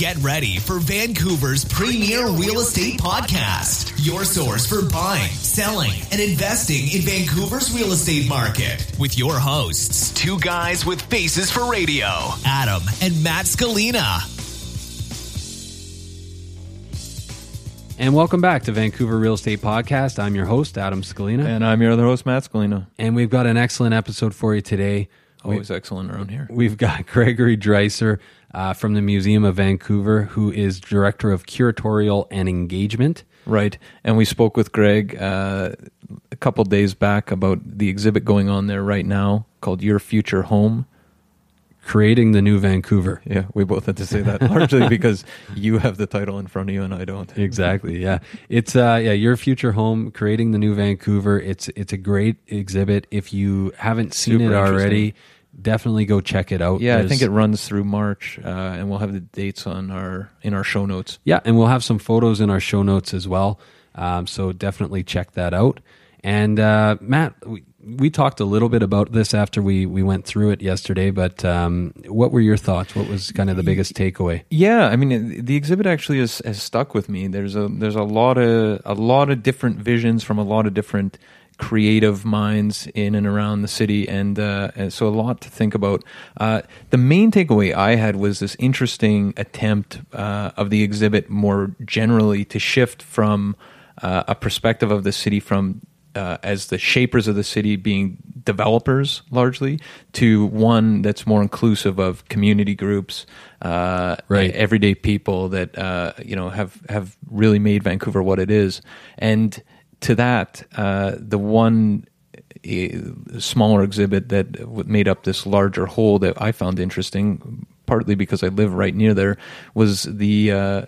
Get ready for Vancouver's premier real estate podcast, your source for buying, selling, and investing in Vancouver's real estate market. With your hosts, two guys with faces for radio, Adam and Matt Scalina. And welcome back to Vancouver Real Estate Podcast. I'm your host, Adam Scalina. And I'm your other host, Matt Scalina. And we've got an excellent episode for you today. Always excellent around here. We've got Gregory Dreicer uh, from the Museum of Vancouver, who is Director of Curatorial and Engagement. Right. And we spoke with Greg uh, a couple days back about the exhibit going on there right now called Your Future Home. Creating the New Vancouver. Yeah, we both had to say that largely because you have the title in front of you and I don't. Exactly. Yeah, it's uh, yeah, your future home, creating the new Vancouver. It's it's a great exhibit. If you haven't seen Super it already, definitely go check it out. Yeah, There's- I think it runs through March, uh, and we'll have the dates on our in our show notes. Yeah, and we'll have some photos in our show notes as well. Um, so definitely check that out. And uh, Matt, we, we talked a little bit about this after we, we went through it yesterday, but um, what were your thoughts? What was kind of the biggest takeaway? Yeah, I mean the exhibit actually has, has stuck with me. There's a there's a lot of a lot of different visions from a lot of different creative minds in and around the city, and, uh, and so a lot to think about. Uh, the main takeaway I had was this interesting attempt uh, of the exhibit more generally to shift from uh, a perspective of the city from uh, as the shapers of the city being developers largely to one that's more inclusive of community groups, uh, Right. everyday people that uh, you know have have really made Vancouver what it is, and to that, uh, the one uh, smaller exhibit that made up this larger whole that I found interesting, partly because I live right near there, was the uh,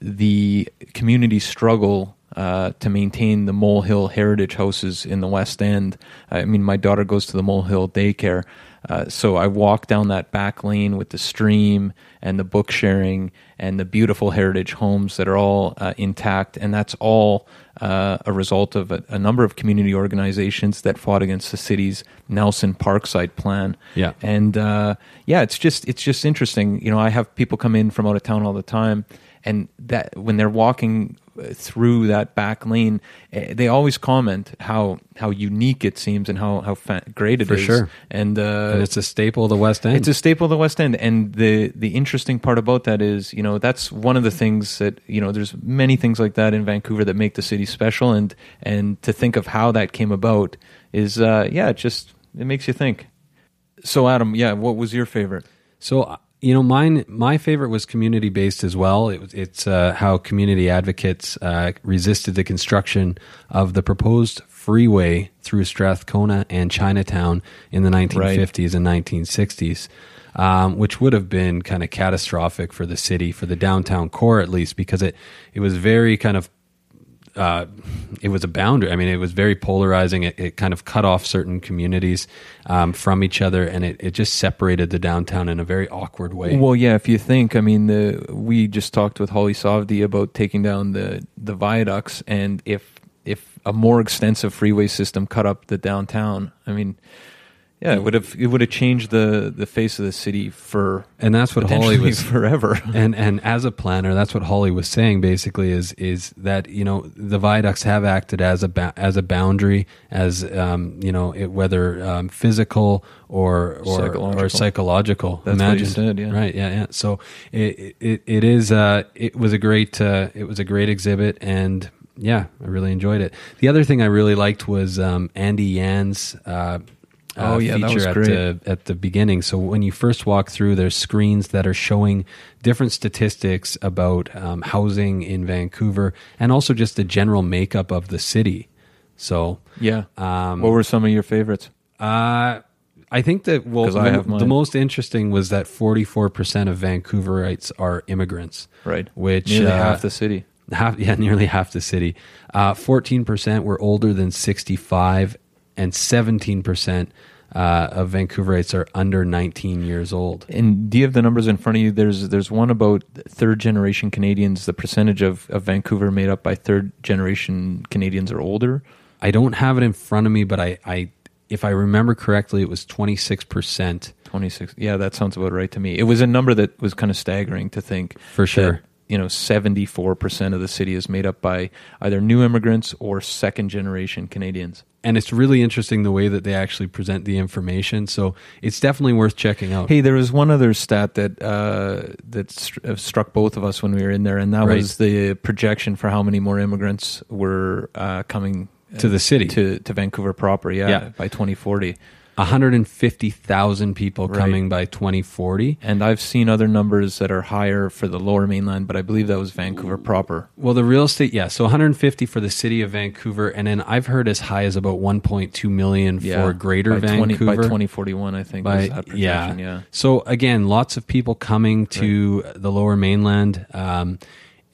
the community struggle uh, to maintain the Mole Hill heritage houses in the West End. I mean, my daughter goes to the Mole Hill daycare, uh, so I walk down that back lane with the stream and the book sharing and the beautiful heritage homes that are all uh, intact, and that's all uh, a result of a, a number of community organizations that fought against the city's Nelson Parkside plan. Yeah. and uh, yeah, it's just it's just interesting. You know, I have people come in from out of town all the time, and that when they're walking uh, through that back lane, eh, they always comment how how unique it seems and how how fa- great it is. For sure. and, uh, And it's a staple of the West End. it's a staple of the West End, and the the interesting part about that is, you know, that's one of the things that you know. There's many things like that in Vancouver that make the city special, and and to think of how that came about is, uh, yeah, it just it makes you think. So, Adam, yeah, what was your favorite? So you know, mine my favorite was community based as well. It, it's uh, how community advocates uh, resisted the construction of the proposed freeway through Strathcona and Chinatown in the 1950s and 1960s. Um, which would have been kind of catastrophic for the city, for the downtown core at least, because it it was very kind of uh, it was a boundary. I mean, it was very polarizing. It, it kind of cut off certain communities um, from each other, and it, it just separated the downtown in a very awkward way. Well, yeah, if you think, I mean, the we just talked with Holly Sovdi about taking down the the viaducts, and if if a more extensive freeway system cut up the downtown, I mean, yeah, it would have it would have changed the the face of the city for and that's what Holly was. forever. And and as a planner, that's what Holly was saying. Basically, is is that you know the viaducts have acted as a ba- as a boundary, as um, you know it, whether um, physical or or Psychological. or psychological. That's what you Imagine. said, yeah. Right. Yeah. Yeah. So it it, it is. Uh, it was a great. Uh, it was a great exhibit, and yeah, I really enjoyed it. The other thing I really liked was um, Andy Yan's. Uh, Oh, uh, yeah, that feature was at great. the at the beginning. So when you first walk through, there's screens that are showing different statistics about um, housing in Vancouver and also just the general makeup of the city. So yeah. Um, what were some of your favorites? uh, I think that well, the, the most interesting was that 44 percent of Vancouverites are immigrants. Right, which nearly uh, half the city. half yeah nearly half the city Uh, 14% were older than 65 and 17% uh, of vancouverites are under 19 years old And do you have the numbers in front of you? There's there's one about third generation Canadians. The percentage of, of Vancouver made up by third generation Canadians or older. i don't have it in front of me but i, I if I remember correctly, it was 26%. 26. Yeah, that sounds about right to me. It was a number that was kind of staggering to think. For sure. You know, 74% of the city is made up by either new immigrants or second generation Canadians. And it's really interesting the way that they actually present the information. So it's definitely worth checking out. Hey, there was one other stat that uh, that str- uh, struck both of us when we were in there, and that Right. was the projection for how many more immigrants were uh, coming uh, To the city. to to Vancouver proper. Yeah, Yeah. by 2040. 150,000 people Right. coming by 2040. And I've seen other numbers that are higher for the Lower Mainland, but I believe that was Vancouver proper. Well, the real estate, yeah. So 150 for the city of Vancouver, and then I've heard as high as about 1.2 million for Greater by 20 Vancouver. by 2041, I think. by projection, yeah. So again, lots of people coming to the Lower Mainland. Um,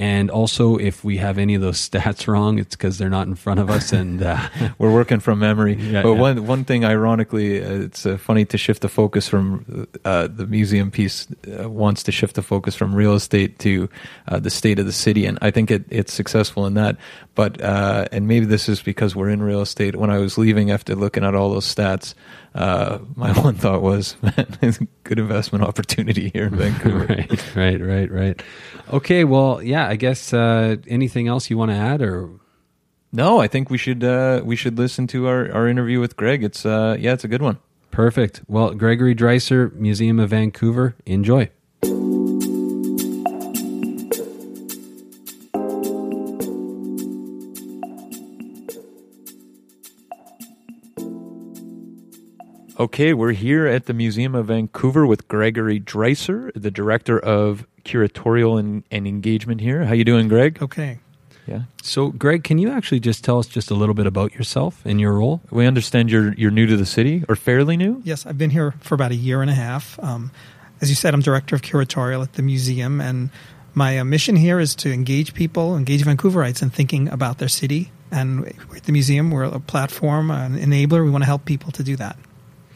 and also, if we have any of those stats wrong, it's because they're not in front of us. And uh, We're working from memory. Yeah, but yeah. one one thing, ironically, uh, it's uh, funny to shift the focus from uh, the museum piece uh, wants to shift the focus from real estate to uh, the state of the city, and I think it, it's successful in that. But uh, and maybe this is because we're in real estate. When I was leaving after looking at all those stats, uh, my one thought was, man, it's a good investment opportunity here in Vancouver. right, right, right, right. Okay, well, yeah. I guess uh, anything else you want to add, or No, I think we should uh, we should listen to our, our interview with Greg. It's uh, yeah, it's a good one. perfect. Well, Gregory Dreicer, Museum of Vancouver. Enjoy. Okay, we're here at the Museum of Vancouver with Gregory Dreicer, the director of curatorial and, and engagement here. How you doing, Greg? Okay. Yeah. So, Greg, can you actually just tell us just a little bit about yourself and your role? We understand you're you're new to the city or fairly new. Yes, I've been here for about a year and a half. Um, as you said, I'm director of curatorial at the museum, and my uh, mission here is to engage people, engage Vancouverites in thinking about their city. And at the museum, we're a platform, an enabler. We want to help people to do that.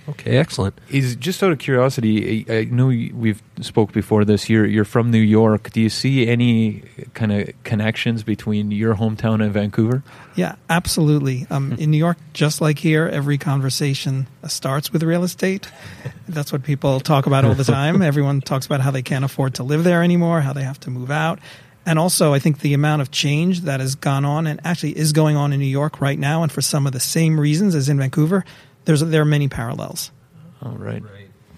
Okay, excellent. Is just out of curiosity, I I know we've spoke before this. You're you're from New York. Do you see any kind of connections between your hometown and Vancouver? Yeah, absolutely. Um, in New York, just like here, every conversation starts with real estate. That's what people talk about all the time. Everyone talks about how they can't afford to live there anymore, how they have to move out. And also, I think the amount of change that has gone on and actually is going on in New York right now, and for some of the same reasons as in Vancouver, there's there are many parallels. All right.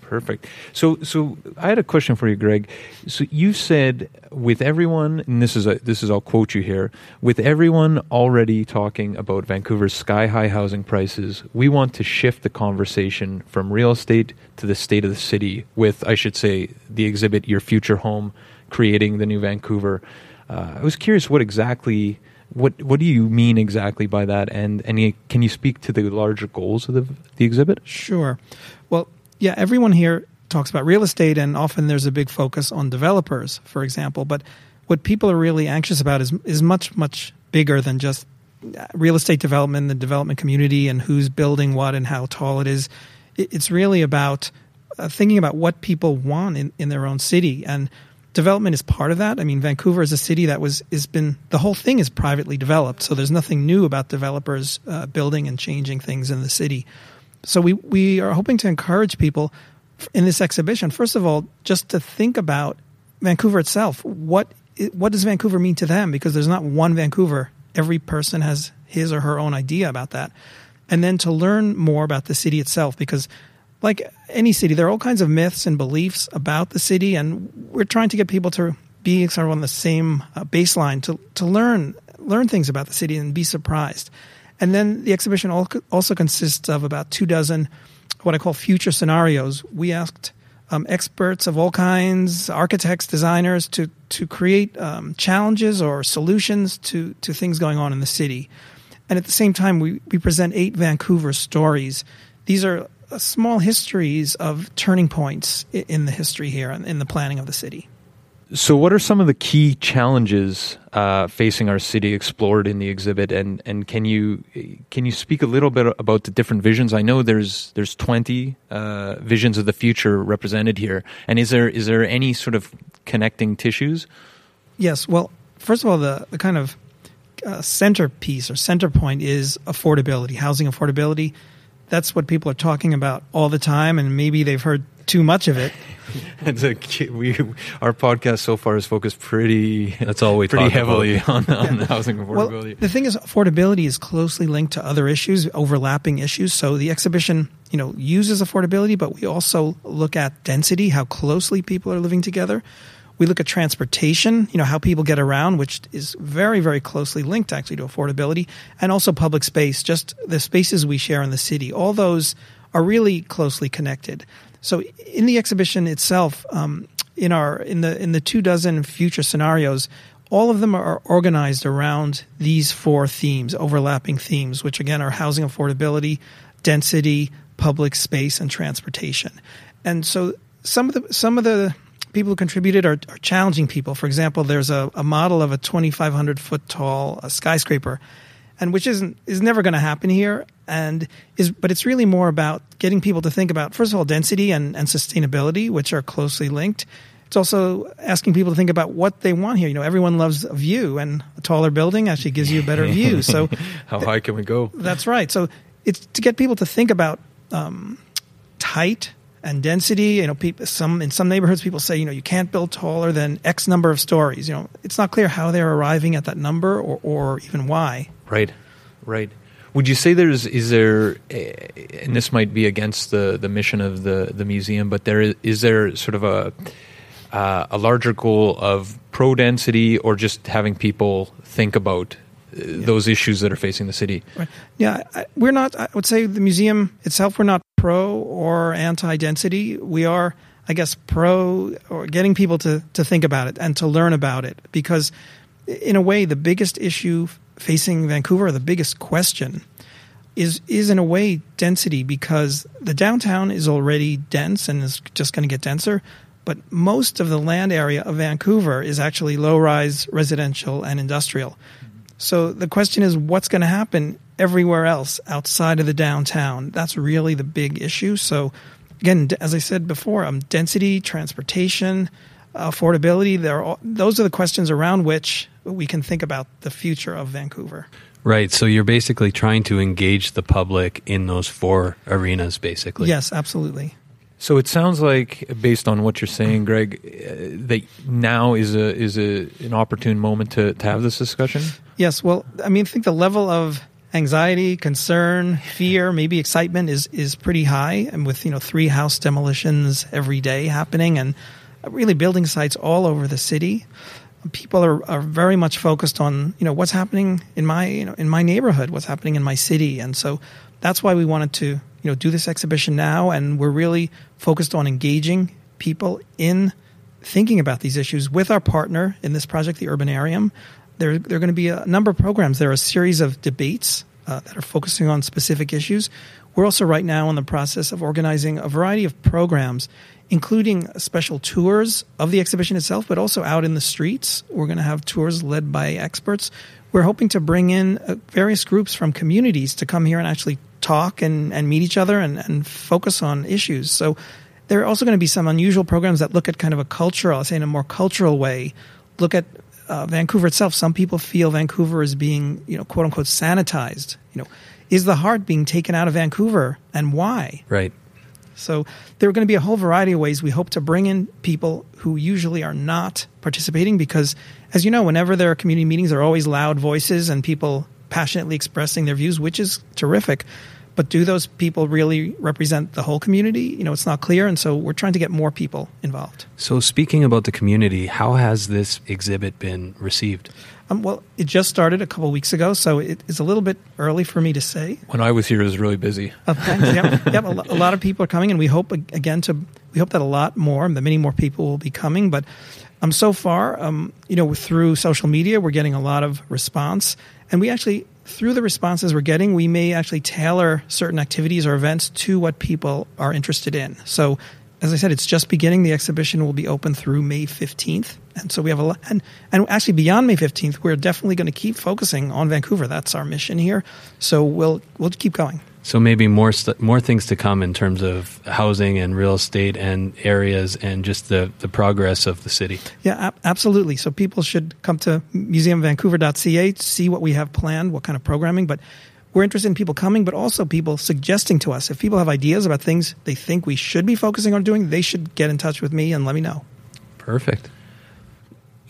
Perfect. So, so I had a question for you, Greg. So you said with everyone, and this is a, this is I'll quote you here. With everyone already talking about Vancouver's sky high housing prices, we want to shift the conversation from real estate to the state of the city. With I should say the exhibit "Your Future Home," creating the new Vancouver. Uh, I was curious what exactly. What what do you mean exactly by that? And you, can you speak to the larger goals of the the exhibit? Sure. Well, yeah, everyone here talks about real estate, and often there's a big focus on developers, for example. But what people are really anxious about is is much much bigger than just uh, real estate development, the development community, and who's building what and how tall it is. It, it's really about uh, thinking about what people want in, in their own city and development is part of that. I mean, Vancouver is a city that was has been the whole thing is privately developed, so there's nothing new about developers uh, building and changing things in the city. So we we are hoping to encourage people in this exhibition. First of all, just to think about Vancouver itself. What what does Vancouver mean to them? Because there's not one Vancouver. Every person has his or her own idea about that, and then to learn more about the city itself. Because like any city, there are all kinds of myths and beliefs about the city, and we're trying to get people to be sort of on the same uh, baseline to to learn learn things about the city and be surprised. And then the exhibition also consists of about two dozen what I call future scenarios. We asked um, experts of all kinds, architects, designers, to to create um, challenges or solutions to to things going on in the city. And at the same time, we, we present eight Vancouver stories. These are small histories of turning points in the history here and in the planning of the city. So, what are some of the key challenges uh, facing our city explored in the exhibit, and, and can you can you speak a little bit about the different visions? I know there's there's twenty uh, visions of the future represented here, and is there is there any sort of connecting tissues? Yes. Well, first of all, the, the kind of uh, centerpiece or center point is affordability, housing affordability. That's what people are talking about all the time, and maybe they've heard too much of it. and so we our podcast so far is focused pretty That's all we pretty talk heavily about. on, on housing affordability. Well, affordability. the thing is, affordability is closely linked to other issues, overlapping issues. So the exhibition, you know, uses affordability, but we also look at density, how closely people are living together. We look at transportation, you know, how people get around, which is very, very closely linked actually to affordability, and also public space, just the spaces we share in the city. All those are really closely connected. So in the exhibition itself, um, in our in the in the two dozen future scenarios, all of them are organized around these four themes, overlapping themes, which again are housing affordability, density, public space, and transportation. And so some of the some of the people who contributed are, are challenging people. For example, there's a, a model of a 2,500 foot tall uh, skyscraper, and which isn't is never going to happen here. And is but it's really more about getting people to think about first of all density and, and sustainability, which are closely linked. It's also asking people to think about what they want here. You know, everyone loves a view, and a taller building actually gives you a better view. So How high can we go? that's right. So it's to get people to think about um, height and density. You know, people, some in some neighborhoods, people say, you know, you can't build taller than X number of stories. You know, it's not clear how they're arriving at that number or, or even why. Right, right. Would you say there's is there, eh, and this might be against the the mission of the the museum, but there is, is there sort of a uh, a larger goal of pro density or just having people think about uh, those issues that are facing the city? Right. Yeah, I, we're not. I would say the museum itself, we're not pro or anti-density. We are, I guess, pro or getting people to to think about it and to learn about it because, in a way, the biggest issue facing Vancouver, the biggest question, is is in a way density because the downtown is already dense and is just going to get denser. But most of the land area of Vancouver is actually low-rise residential and industrial. So the question is, what's going to happen everywhere else outside of the downtown? That's really the big issue. So, again, as I said before, um, density, transportation, affordability, all, those are the questions around which we can think about the future of Vancouver. Right. So you're basically trying to engage the public in those four arenas, basically. Yes, absolutely. So it sounds like, based on what you're saying, Greg, uh, that now is a is a an opportune moment to, to have this discussion. Yes, well, I mean, I think the level of anxiety, concern, fear, maybe excitement is is pretty high, and with you know three house demolitions every day happening, and really building sites all over the city, people are, are very much focused on you know what's happening in my you know in my neighborhood, what's happening in my city, and so that's why we wanted to you know do this exhibition now, and we're really focused on engaging people in thinking about these issues with our partner in this project, the Urbanarium. There, there are going to be a number of programs. There are a series of debates uh, that are focusing on specific issues. We're also right now in the process of organizing a variety of programs, including special tours of the exhibition itself, but also out in the streets. We're going to have tours led by experts. We're hoping to bring in uh, various groups from communities to come here and actually talk and, and meet each other and, and focus on issues. So there are also going to be some unusual programs that look at kind of a cultural, I'll say in a more cultural way, look at uh, Vancouver itself. Some people feel Vancouver is being, you know, quote unquote, sanitized. You know, is the heart being taken out of Vancouver, and why? Right. So there are going to be a whole variety of ways we hope to bring in people who usually are not participating because, as you know, whenever there are community meetings, there are always loud voices and people passionately expressing their views, which is terrific. But do those people really represent the whole community? You know, it's not clear, and so we're trying to get more people involved. So speaking about the community, how has this exhibit been received? Um, well, it just started a couple weeks ago, so it is a little bit early for me to say. When I was here, it was really busy. Uh, thanks. yep, yep. A, lo- a lot of people are coming, and we hope again to we hope that a lot more, that many more people will be coming. But um, so far, um, you know, through social media, we're getting a lot of response, and we actually through the responses we're getting, we may actually tailor certain activities or events to what people are interested in. So. As I said, it's just beginning. The exhibition will be open through May 15th. And so we have a lot, and, and actually beyond May 15th, we're definitely going to keep focusing on Vancouver. That's our mission here. So we'll, we'll keep going. So maybe more st- more things to come in terms of housing and real estate and areas and just the, the progress of the city. Yeah, ab- absolutely. So people should come to museumvancouver.ca to see what we have planned, what kind of programming. But we're interested in people coming, but also people suggesting to us. If people have ideas about things they think we should be focusing on doing, they should get in touch with me and let me know. Perfect.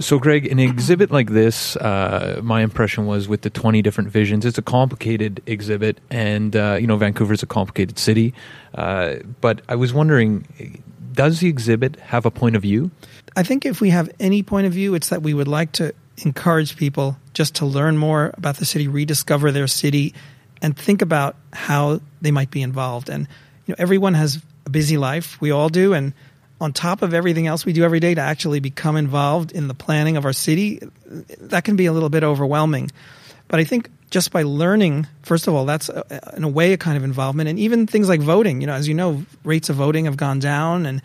So, Greg, an exhibit like this, uh, my impression was with the 20 different visions, it's a complicated exhibit, and, uh, you know, Vancouver's a complicated city. Uh, but I was wondering, does the exhibit have a point of view? I think if we have any point of view, it's that we would like to encourage people just to learn more about the city, rediscover their city, and think about how they might be involved. And, you know, everyone has a busy life. We all do. And, on top of everything else we do every day to actually become involved in the planning of our city, that can be a little bit overwhelming. But I think just by learning, first of all, that's a, uh, in a way a kind of involvement, and even things like voting. You know, as you know, rates of voting have gone down, and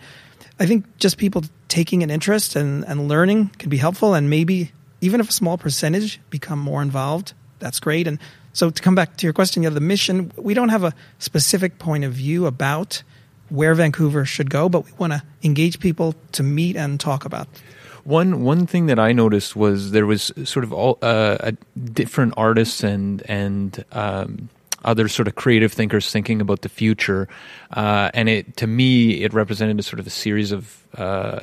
I think just people taking an interest and, and learning can be helpful, and maybe even if a small percentage become more involved, that's great. And so to come back to your question, yeah, the mission, we don't have a specific point of view about where Vancouver should go, but we want to engage people to meet and talk about. One one thing that I noticed was there was sort of all uh, different artists and and um, other sort of creative thinkers thinking about the future, uh, and it to me it represented a sort of a series of. Uh,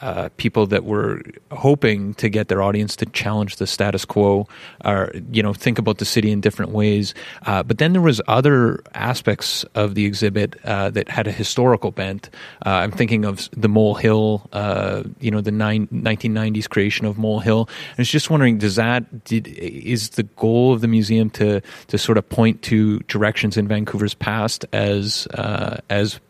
uh, people that were hoping to get their audience to challenge the status quo or you know think about the city in different ways. Uh, but then there was other aspects of the exhibit uh, that had a historical bent. Uh, i'm thinking of the mole hill uh, you know the nine, 1990s creation of mole hill. I was just wondering does that did, is the goal of the museum to to sort of point to directions in vancouver's past as uh, as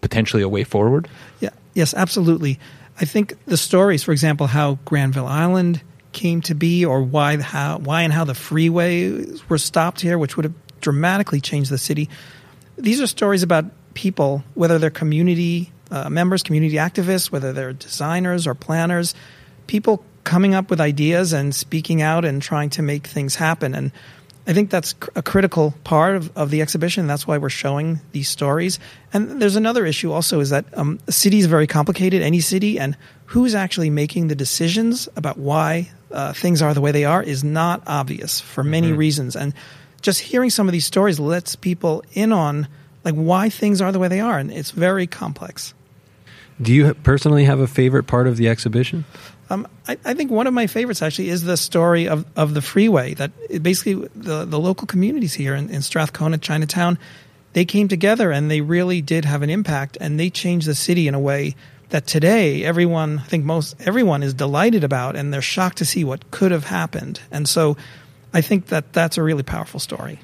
potentially a way forward? Yeah. Yes absolutely I think the stories, for example, how Granville Island came to be, or why how why and how the freeways were stopped here, which would have dramatically changed the city. These are stories about people, whether they're community uh, members, community activists, whether they're designers or planners, people coming up with ideas and speaking out and trying to make things happen. And I think that's a critical part of, of the exhibition. That's why we're showing these stories. And there's another issue also is that um, a city is very complicated, any city, and who's actually making the decisions about why uh, things are the way they are is not obvious for many mm-hmm. reasons. And just hearing some of these stories lets people in on like why things are the way they are, and it's very complex. Do you personally have a favorite part of the exhibition? Um, I, I, think one of my favorites actually is the story of, of the freeway. That basically the, the local communities here in, in Strathcona, Chinatown, they came together and they really did have an impact, and they changed the city in a way that today everyone, I think most everyone, is delighted about, and they're shocked to see what could have happened. And so, I think that that's a really powerful story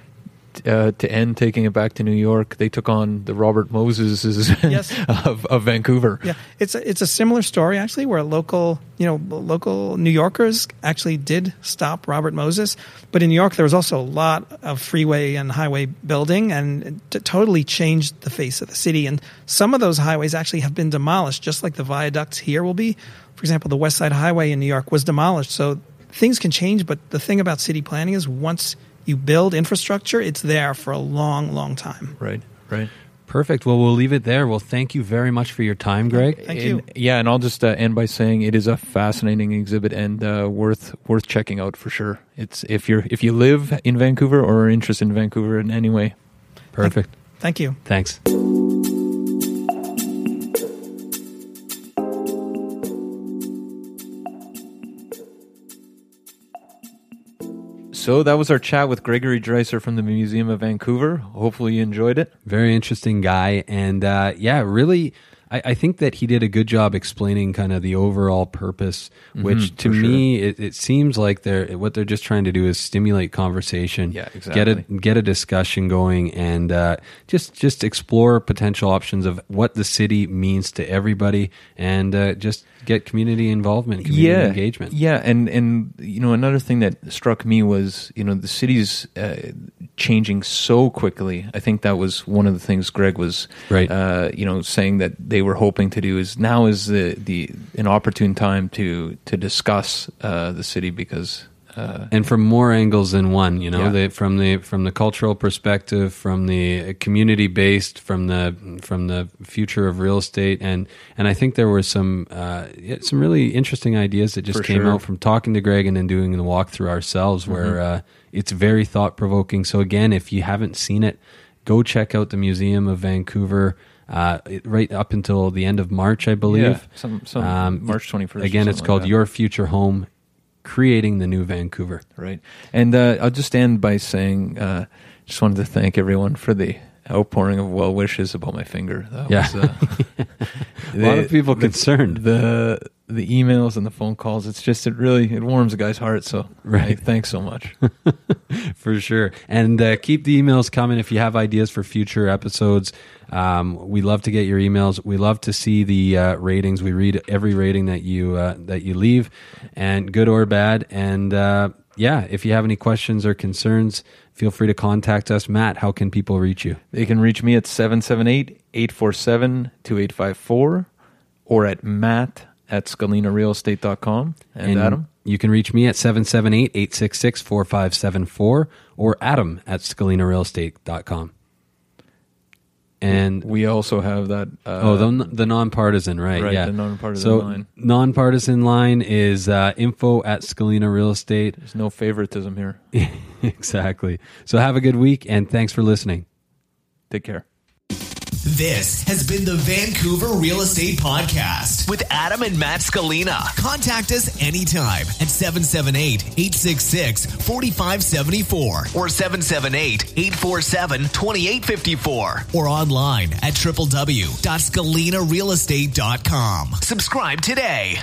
uh, to end taking it back to New York, they took on the Robert Moses yes. of, of Vancouver. Yeah, it's a, it's a similar story actually, where local you know local New Yorkers actually did stop Robert Moses, but in New York there was also a lot of freeway and highway building, and it totally changed the face of the city. And some of those highways actually have been demolished, just like the viaducts here will be. For example, the West Side Highway in New York was demolished, so things can change. But the thing about city planning is once you build infrastructure, it's there for a long, long time. Right, right. Perfect. Well, we'll leave it there. Well, thank you very much for your time, Greg. Thank you. And, yeah, and I'll just uh, end by saying it is a fascinating exhibit and uh, worth worth checking out for sure. It's if you're if you live in Vancouver or are interested in Vancouver in any way. Perfect. Thank you. Thanks. So that was our chat with Gregory Dreicer from the Museum of Vancouver. Hopefully you enjoyed it. Very interesting guy. And uh, yeah, really I, I, think that he did a good job explaining kind of the overall purpose, mm-hmm, which to me sure. it, it, seems like they're what they're just trying to do is stimulate conversation, yeah, exactly. get a get a discussion going, and uh, just just explore potential options of what the city means to everybody, and uh, just get community involvement, community yeah, engagement. Yeah, and and you know another thing that struck me was you know the city's uh, changing so quickly. I think that was one of the things Greg was right. Uh, you know saying that they were hoping to do is now is the the an opportune time to to discuss uh, the city because Uh, and from more angles than one you know Yeah. the, from the from the cultural perspective from the community based from the from the future of real estate and and i think there were some uh, some really interesting ideas that just For came sure. out from talking to greg and then doing the walkthrough ourselves where Mm-hmm. uh, it's very thought provoking so again if you haven't seen it go check out the museum of vancouver uh, right up until the end of march i believe yeah, some, some Um, March 21st. again it's called like your future home creating the new vancouver Right. And uh, I'll just end by saying, uh, just wanted to thank everyone for the outpouring of well wishes about my finger. That Yeah. was, uh, a lot of people the, concerned The the emails and the phone calls. It's just it really it warms a guy's heart. So Right. thanks so much. for sure. And uh, keep the emails coming if you have ideas for future episodes. Um, we love to get your emails. We love to see the uh, ratings. We read every rating that you uh, that you leave, and good or bad. And uh, yeah, if you have any questions or concerns, feel free to contact us. Matt, how can people reach you? They can reach me at 778-847-2854 or at matt at scalinarealestate.com. And, Adam? You can reach me at 778 866 4574 or Adam at scalinarealestate.com. And We also have that. Uh, Oh, the, the nonpartisan, right? right, yeah, the nonpartisan so, line. nonpartisan line is uh, info at Scalina Real Estate. There's no favoritism here. exactly. So have a good week, and thanks for listening. Take care. This has been the Vancouver Real Estate Podcast with Adam and Matt Scalina. Contact us anytime at 778 866 4574 or 778 847 2854 or online at www.scalinarealestate.com. Subscribe today.